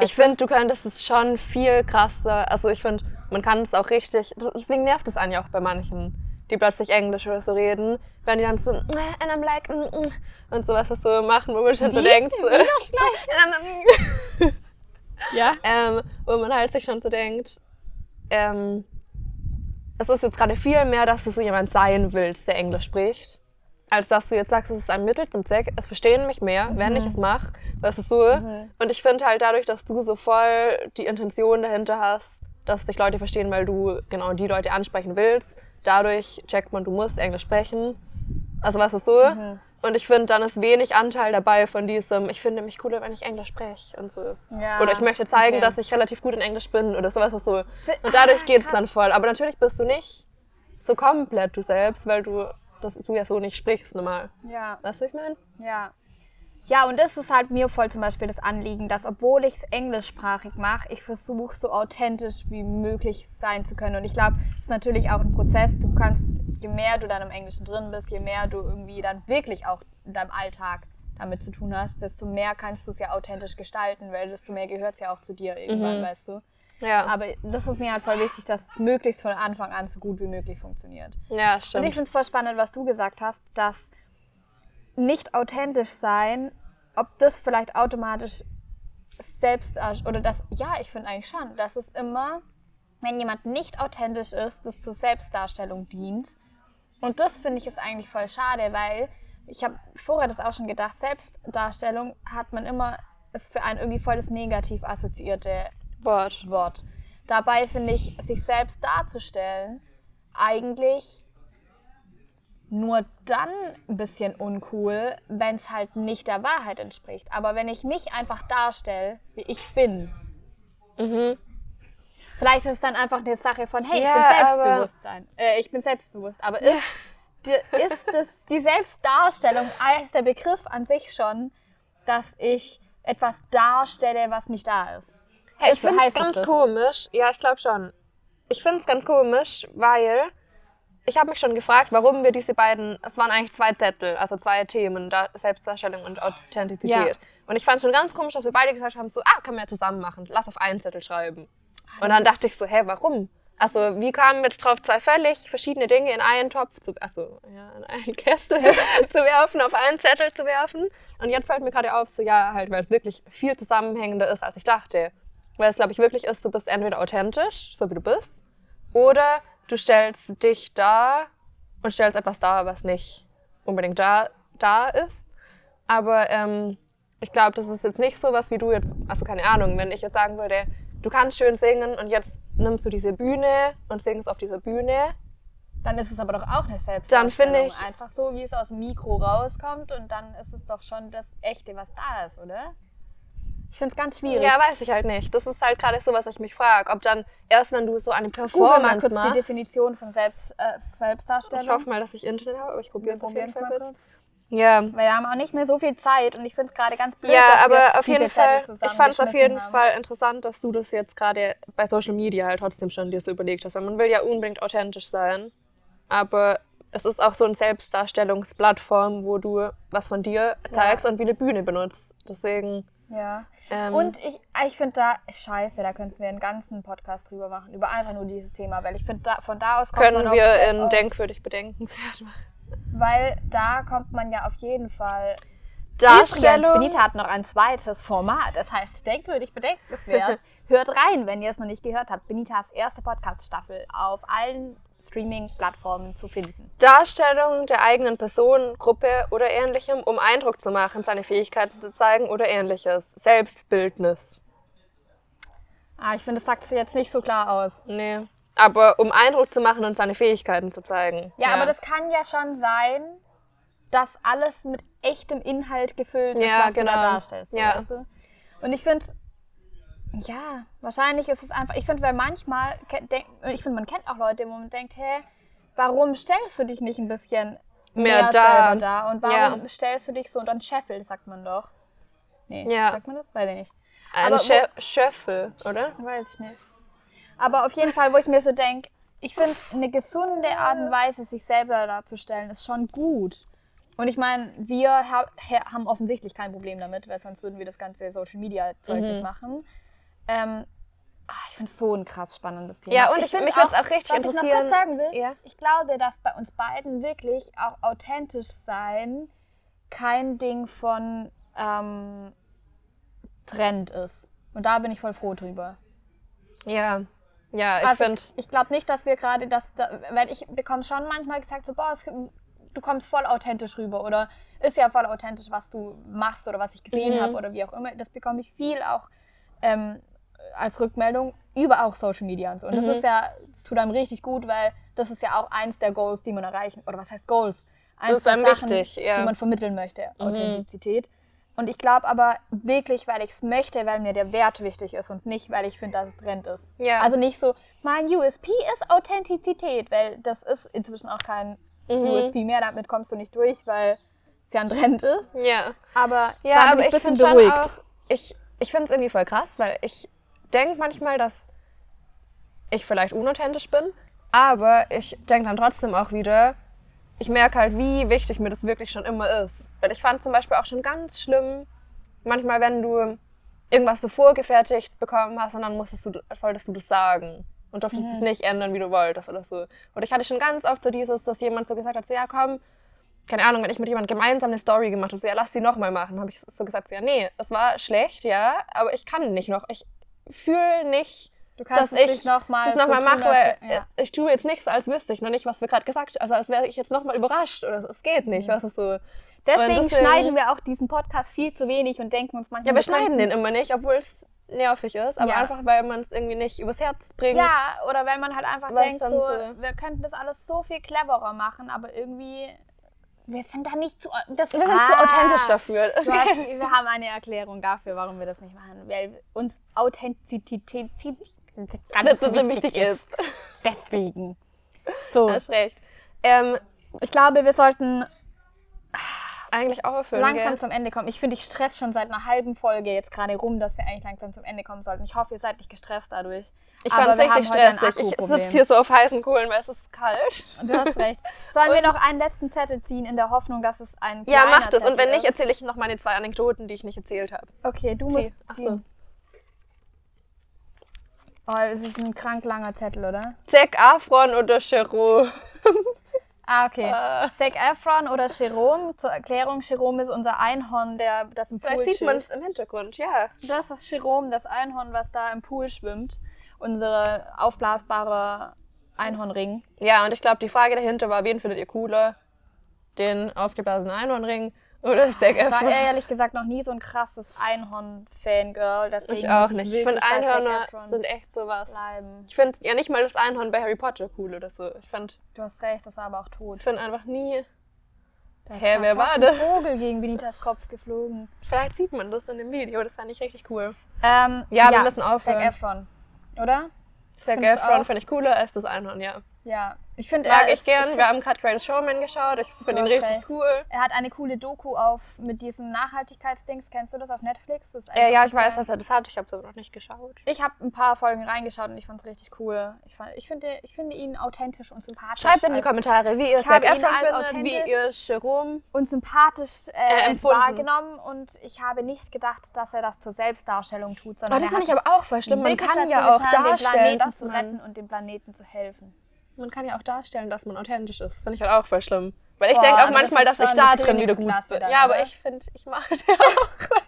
ich finde, du könntest es schon viel krasser. Also ich finde, man kann es auch richtig. Deswegen nervt es einen ja auch bei manchen, die plötzlich Englisch oder so reden, wenn die dann so "Äh, and I'm like mm, mm", und sowas das so machen, wo man schon so denkt, so, Wie and I'm, mm, Ja. ähm, wo man halt sich schon so denkt, ähm, es ist jetzt gerade viel mehr, dass du so jemand sein willst, der Englisch spricht, als dass du jetzt sagst, es ist ein Mittel zum Zweck. Es verstehen mich mehr, wenn ich es mache. Das ist so. Und ich finde halt dadurch, dass du so voll die Intention dahinter hast, dass dich Leute verstehen, weil du genau die Leute ansprechen willst, dadurch checkt man, du musst Englisch sprechen. Also was ist so? Und ich finde, dann ist wenig Anteil dabei von diesem, ich finde mich cooler, wenn ich Englisch spreche und so. Ja, Oder ich möchte zeigen, okay. dass ich relativ gut in Englisch bin oder sowas so. Und dadurch Ah, geht es dann voll. Aber natürlich bist du nicht so komplett du selbst, weil du das du ja so nicht sprichst normal. Ja. Weißt du, was ich meine? Ja. Ja, und das ist halt mir voll zum Beispiel das Anliegen, dass obwohl ich es englischsprachig mache, ich versuche so authentisch wie möglich sein zu können. Und ich glaube, es ist natürlich auch ein Prozess. Du kannst, je mehr du dann im Englischen drin bist, je mehr du irgendwie dann wirklich auch in deinem Alltag damit zu tun hast, desto mehr kannst du es ja authentisch gestalten, weil desto mehr gehört es ja auch zu dir irgendwann, Mhm. weißt du. Ja. Aber das ist mir halt voll wichtig, dass es möglichst von Anfang an so gut wie möglich funktioniert. ja, Und stimmt. ich finde es voll spannend, was du gesagt hast, dass nicht authentisch sein, ob das vielleicht automatisch selbst oder das, ja, ich finde eigentlich schon, dass es immer, wenn jemand nicht authentisch ist, das zur Selbstdarstellung dient. Und das finde ich ist eigentlich voll schade, weil ich habe vorher das auch schon gedacht, Selbstdarstellung hat man immer, ist für einen irgendwie voll das negativ assoziierte Wort. Wort. Dabei finde ich, sich selbst darzustellen, eigentlich nur dann ein bisschen uncool, wenn es halt nicht der Wahrheit entspricht. Aber wenn ich mich einfach darstelle, wie ich bin, Mhm. vielleicht ist es dann einfach eine Sache von, hey, Ja, ich bin Selbstbewusstsein. Äh, ich bin selbstbewusst. Aber ist, die, ist das, die Selbstdarstellung als der Begriff an sich schon, dass ich etwas darstelle, was nicht da ist? Hey, ich Ist- finde es ganz das? komisch. Ja, ich glaube schon. Ich finde es ganz komisch, weil ich habe mich schon gefragt, warum wir diese beiden, es waren eigentlich zwei Zettel, also zwei Themen, da, Selbstdarstellung und Authentizität. Und ich fand es schon ganz komisch, dass wir beide gesagt haben, so, ah, können wir ja zusammen machen, lass auf einen Zettel schreiben. Und dann dachte ich so, hä, warum? Also, wie kamen jetzt drauf, zwei völlig verschiedene Dinge in einen Topf zu, also, ja, in einen Kessel zu werfen, auf einen Zettel zu werfen? Und jetzt fällt mir gerade auf, so, ja, halt, weil es wirklich viel zusammenhängender ist, als ich dachte. Weil es, glaube ich, wirklich ist, du bist entweder authentisch, so wie du bist, oder du stellst dich dar und stellst etwas dar, was nicht unbedingt da, da ist. Aber ähm, ich glaube, das ist jetzt nicht so was wie du jetzt, also keine Ahnung, wenn ich jetzt sagen würde, du kannst schön singen und jetzt nimmst du diese Bühne und singst auf dieser Bühne, Dann ist es aber doch auch eine Selbstdarstellung. Dann finde ich- Einfach so, wie es aus dem Mikro rauskommt und dann ist es doch schon das Echte, was da ist, oder? Ich finde es ganz schwierig. Ja, weiß ich halt nicht. Das ist halt gerade so, was ich mich frage. Ob dann erst, wenn du so eine Google mal Performance kurz die machst. Definition von Selbst, äh, Selbstdarstellung. Ich hoffe mal, dass ich Internet habe, aber ich probiere es auf jeden Fall kurz. kurz. Ja. Weil wir haben auch nicht mehr so viel Zeit und ich finde es gerade ganz blöd, Ja, aber auf jeden Fall, ich fand es auf jeden haben. Fall interessant, dass du das jetzt gerade bei Social Media halt trotzdem schon dir so überlegt hast. Weil man will ja unbedingt authentisch sein. Aber es ist auch so eine Selbstdarstellungsplattform, wo du was von dir zeigst und wie eine Bühne benutzt. Deswegen. Ja. Ähm, Und ich, ich finde da, scheiße, da könnten wir einen ganzen Podcast drüber machen, über einfach nur dieses Thema, weil ich finde, da, von da aus kommt können man wir in auf, denkwürdig bedenkenswert machen. Weil da kommt man ja auf jeden Fall. Übrigens, Darstellung. Benita hat noch ein zweites Format, das heißt denkwürdig bedenkenswert. Hört rein, wenn ihr es noch nicht gehört habt. Benitas erste Podcast-Staffel auf allen Streaming-Plattformen zu finden. Darstellung der eigenen Person, Gruppe oder ähnlichem, um Eindruck zu machen, seine Fähigkeiten zu zeigen oder ähnliches. Selbstbildnis. Ah, ich finde, das sagt sie jetzt nicht so klar aus. Nee. Aber um Eindruck zu machen und seine Fähigkeiten zu zeigen. Ja, aber das kann ja schon sein, dass alles mit echtem Inhalt gefüllt ist, Ja, was genau. du da darstellst. so, Ja. Weißt du? Und ich finde, ja, wahrscheinlich ist es einfach, ich finde, weil manchmal, ich finde, man kennt auch Leute, wo man denkt, hä, warum stellst du dich nicht ein bisschen Mehr mehr, da. selber da? Und warum Ja. stellst du dich so unter den Scheffel, sagt man doch. Nee, Ja. sagt man das? Weiß ich nicht. Ein Schö Schöffel, oder? Weiß ich nicht. Aber auf jeden Fall, wo ich mir so denke, ich finde, eine gesunde Art und Weise, sich selber darzustellen, ist schon gut. Und ich meine, wir ha- haben offensichtlich kein Problem damit, weil sonst würden wir das ganze Social Media Zeug Mhm. nicht machen. Ähm, ah, ich finde es so ein krass spannendes Thema. Ja, und ich- find mich würd's auch richtig was ich noch interessieren- kurz sagen will, Ja. ich glaube, dass bei uns beiden wirklich auch authentisch sein kein Ding von ähm, Trend ist. Und da bin ich voll froh drüber. Ja. Ja, ich Also finde. ich, ich glaube nicht, dass wir gerade das, da, weil ich bekomme schon manchmal gesagt, so, boah, es, du kommst voll authentisch rüber oder ist ja voll authentisch, was du machst oder was ich gesehen Mhm. habe oder wie auch immer. Das bekomme ich viel auch ähm, als Rückmeldung über auch Social Media und so. Und Mhm. das ist ja, das tut einem richtig gut, weil das ist ja auch eins der Goals, die man erreichen, oder was heißt Goals? Eins ist der einem Sachen, wichtig, ja. die man vermitteln möchte, Authentizität. Und ich glaube aber wirklich, weil ich es möchte, weil mir der Wert wichtig ist und nicht, weil ich finde, dass es Trend ist. Ja. Also nicht so, mein USP ist Authentizität, weil das ist inzwischen auch kein Mhm. USP mehr, damit kommst du nicht durch, weil es ja ein Trend ist. Ja. Aber Ja, bin aber ich finde schon beruhigt. auch, ich, ich finde es irgendwie voll krass, weil ich denke manchmal, dass ich vielleicht unauthentisch bin, aber ich denke dann trotzdem auch wieder, ich merke halt, wie wichtig mir das wirklich schon immer ist. Weil ich fand zum Beispiel auch schon ganz schlimm, manchmal, wenn du irgendwas so vorgefertigt bekommen hast und dann musstest du, solltest du das sagen und durftest Mhm. es nicht ändern, wie du wolltest oder so. Und ich hatte schon ganz oft so dieses, dass jemand so gesagt hat, so ja komm, keine Ahnung, wenn ich mit jemandem gemeinsam eine Story gemacht habe, so ja, lass sie nochmal machen, habe ich so gesagt, so, ja, nee, es war schlecht, ja, aber ich kann nicht noch. Ich fühle nicht, Du kannst dass ich nochmal das nochmal so mache, weil ja. ich tue jetzt nicht so, als wüsste ich noch nicht, was wir gerade gesagt haben. Also als wäre ich jetzt nochmal überrascht oder es geht nicht, was ist so. Deswegen, deswegen- schneiden wir auch diesen Podcast viel zu wenig und denken uns manchmal. Ja, wir schneiden den immer nicht, obwohl es nervig ist, aber Ja. einfach, weil man es irgendwie nicht übers Herz bringt. Ja, oder wenn man halt einfach denkt, so, so- wir könnten das alles so viel cleverer machen, aber irgendwie, wir sind da nicht zu, das, Wir sind zu Ah, authentisch dafür. Hast, wir haben eine Erklärung dafür, warum wir das nicht machen, weil uns Authentizität Alles so wichtig ist. Deswegen. So, Hast recht. Ähm, ich glaube, wir sollten eigentlich auch erfüllen. langsam gell? zum Ende kommen. Ich finde, ich stress schon seit einer halben Folge jetzt gerade rum, dass wir eigentlich langsam zum Ende kommen sollten. Ich hoffe, ihr seid nicht gestresst dadurch. Ich fand es wir richtig stressig. Ich sitze hier so auf heißen Kohlen, weil es ist kalt. Du hast recht. Sollen wir Und- noch einen letzten Zettel ziehen, in der Hoffnung, dass es ein Ja, mach das. Und Zettel wenn nicht, erzähle ich noch meine zwei Anekdoten, die ich nicht erzählt habe. Okay, du Zieh. musst Ach so. ziehen. Oh, es ist ein krank langer Zettel, oder? Zac Afron oder Chero? Ah, okay. Äh. Zac Efron oder Jerome. Zur Erklärung, Jerome ist unser Einhorn, der das im Pool Vielleicht sieht man es im Hintergrund, ja. Das ist Jerome, das Einhorn, was da im Pool schwimmt. Unsere aufblasbare Einhornring. Ja, und ich glaube, die Frage dahinter war, wen findet ihr cooler? Den aufgeblasenen Einhornring Oder Zac Ich war ehrlich gesagt noch nie so ein krasses Einhorn-Fangirl. Ich auch nicht. Ich finde Einhörner sind echt sowas. bleiben. Ich finde ja nicht mal das Einhorn bei Harry Potter cool oder so. Ich fand, Du hast recht, das war aber auch tot. ich finde einfach nie. Da Hä, wer war ein das? Vogel gegen Benitas Kopf geflogen. Vielleicht sieht man das in dem Video. Das fand ich richtig cool. Ähm, Ja, wir müssen aufhören. Zac Efron, oder? Zac Efron finde ich cooler als das Einhorn, ja. Ja. Ich finde, Mag ich ist, gern. find- Wir haben gerade Greatest Showman geschaut. Ich finde ihn richtig recht. cool. Er hat eine coole Doku auf mit diesem Nachhaltigkeitsdings. Kennst du das auf Netflix? Das Äh, ja, ich weiß, dass er das hat. Ich habe es aber noch nicht geschaut. Ich habe ein paar Folgen reingeschaut und ich fand es richtig cool. Ich, fand, ich, finde, ich finde ihn authentisch und sympathisch. Schreibt in die als- Kommentare, wie ihr Ich Zac Efron findet, wie authentisch- ihr Jerome. und sympathisch Äh, äh, empfunden. wahrgenommen und ich habe nicht gedacht, dass er das zur Selbstdarstellung tut, Aber sondern das finde ich aber auch voll schlimm. Man kann ja auch getan, den darstellen, Planeten zu retten und dem Planeten zu helfen. Man kann ja auch darstellen, dass man authentisch ist. Finde ich halt auch voll schlimm. Weil ich denke auch manchmal, das dass ich da drin wieder gut bin. dann, Ja, aber oder? ich finde, ich mache das ja auch.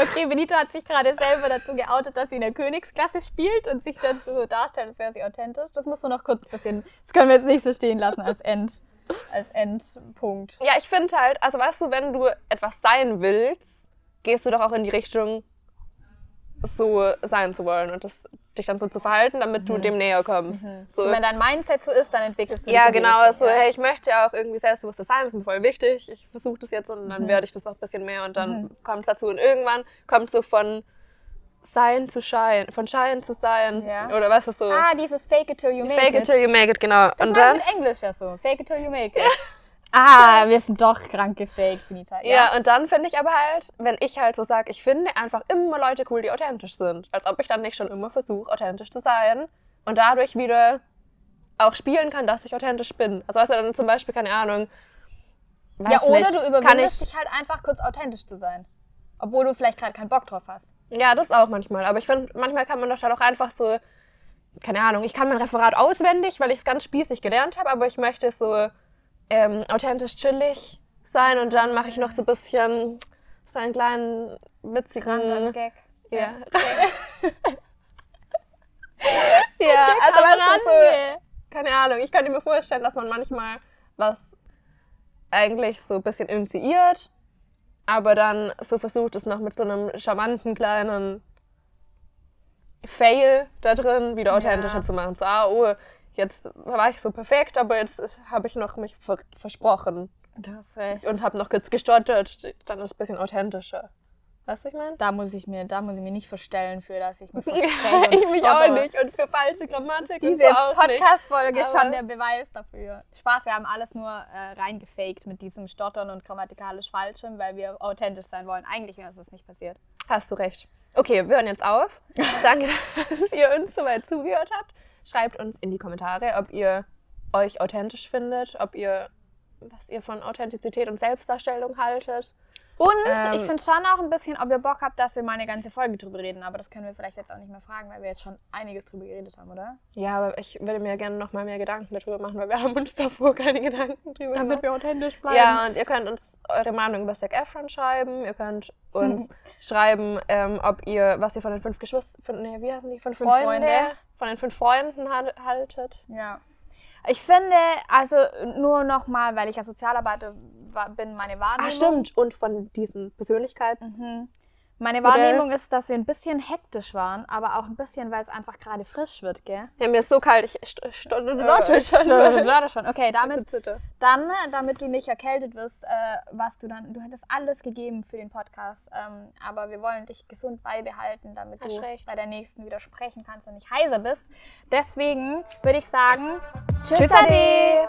Okay, Benita hat sich gerade selber dazu geoutet, dass sie in der Königsklasse spielt und sich dazu so darstellt, als wäre sie authentisch. Das musst du noch kurz ein bisschen, das können wir jetzt nicht so stehen lassen als End, als Endpunkt. Ja, ich finde halt, also weißt du, wenn du etwas sein willst, gehst du doch auch in die Richtung, so sein zu wollen und das, dich dann so zu verhalten, damit du dem näher kommst. So, So, wenn dein Mindset so ist, dann entwickelst du ja, dich die genau, Richtung, so, ja. hey, ich möchte ja auch irgendwie selbstbewusster sein, das ist mir voll wichtig, ich versuche das jetzt und dann Mhm. werde ich das auch ein bisschen mehr und dann kommt es dazu und irgendwann kommt so von sein zu schein, von schein zu sein Ja. oder was ist so, Ah, dieses Fake it till you make fake it it. till you make it, genau. Das und dann, mit Englisch ja so. Fake it till you make it. Ah, wir sind doch krank gefaked, Benita. Ja, und dann finde ich aber halt, wenn ich halt so sage, ich finde einfach immer Leute cool, die authentisch sind. Als ob ich dann nicht schon immer versuche, authentisch zu sein und dadurch wieder auch spielen kann, dass ich authentisch bin. Also weißt du, dann zum Beispiel, keine Ahnung, Ja, oder nicht, du überwindest ich, dich halt einfach kurz authentisch zu sein. Obwohl du vielleicht gerade keinen Bock drauf hast. Ja, das auch manchmal. Aber ich finde, manchmal kann man doch dann auch einfach so, keine Ahnung, ich kann mein Referat auswendig, weil ich es ganz spießig gelernt habe, aber ich möchte so ähm, authentisch chillig sein und dann mache ich noch so ein bisschen so einen kleinen witzigen Random Gag. Ja. ja, also Rande. so, keine Ahnung, ich könnte mir vorstellen, dass man manchmal was eigentlich so ein bisschen initiiert, aber dann so versucht, es noch mit so einem charmanten kleinen Fail da drin wieder authentischer Ja. zu machen. So, ah, oh, jetzt war ich so perfekt, aber jetzt habe ich noch mich ver versprochen Du hast recht. und habe noch kurz gestottert, dann ist es ein bisschen authentischer. Weißt du, was ich meine? Da muss ich mir, da muss ich mir nicht verstellen für, dass ich mich verspreche und ich mich auch nicht. Und für falsche Grammatik Diese. Podcast-Folge ist schon der Beweis dafür. Spaß, wir haben alles nur äh, reingefaked mit diesem Stottern und grammatikalisch Falschem, weil wir authentisch sein wollen. Eigentlich wäre es nicht passiert. Hast du recht. Okay, wir hören jetzt auf. Danke, dass ihr uns soweit zugehört habt. Schreibt uns in die Kommentare, ob ihr euch authentisch findet, ob ihr, was ihr von Authentizität und Selbstdarstellung haltet. Und Ähm, ich finde schon auch ein bisschen, ob ihr Bock habt, dass wir mal eine ganze Folge drüber reden. Aber das können wir vielleicht jetzt auch nicht mehr fragen, weil wir jetzt schon einiges drüber geredet haben, oder? Ja, aber ich würde mir gerne noch mal mehr Gedanken darüber machen, weil wir haben uns davor keine Gedanken drüber gemacht. wir authentisch Ja, und ihr könnt uns eure Meinung über Zac Efron schreiben. Ihr könnt uns schreiben, ähm, ob ihr, was ihr von den fünf Geschwistern, nee, wie heißen die, von Fünf Freunden, Freunde. von den fünf Freunden hal- haltet. Ja. Ich finde, also nur noch mal, weil ich ja Sozialarbeiter bin, meine Wahrnehmung. Ah, stimmt. Und von diesen Persönlichkeits... Mhm. Meine. Wahrnehmung ist, dass wir ein bisschen hektisch waren, aber auch ein bisschen, weil es einfach gerade frisch wird, gell? Ja, mir ist so kalt, ich st st Äh, schon. schon. Okay, damit, dann, damit du nicht erkältet wirst, äh, was du dann, du hättest alles gegeben für den Podcast, ähm, aber wir wollen dich gesund beibehalten, damit du bei der nächsten wieder sprechen kannst und nicht heiser bist. Deswegen würde ich sagen, tschüss, Tschüss, Ade.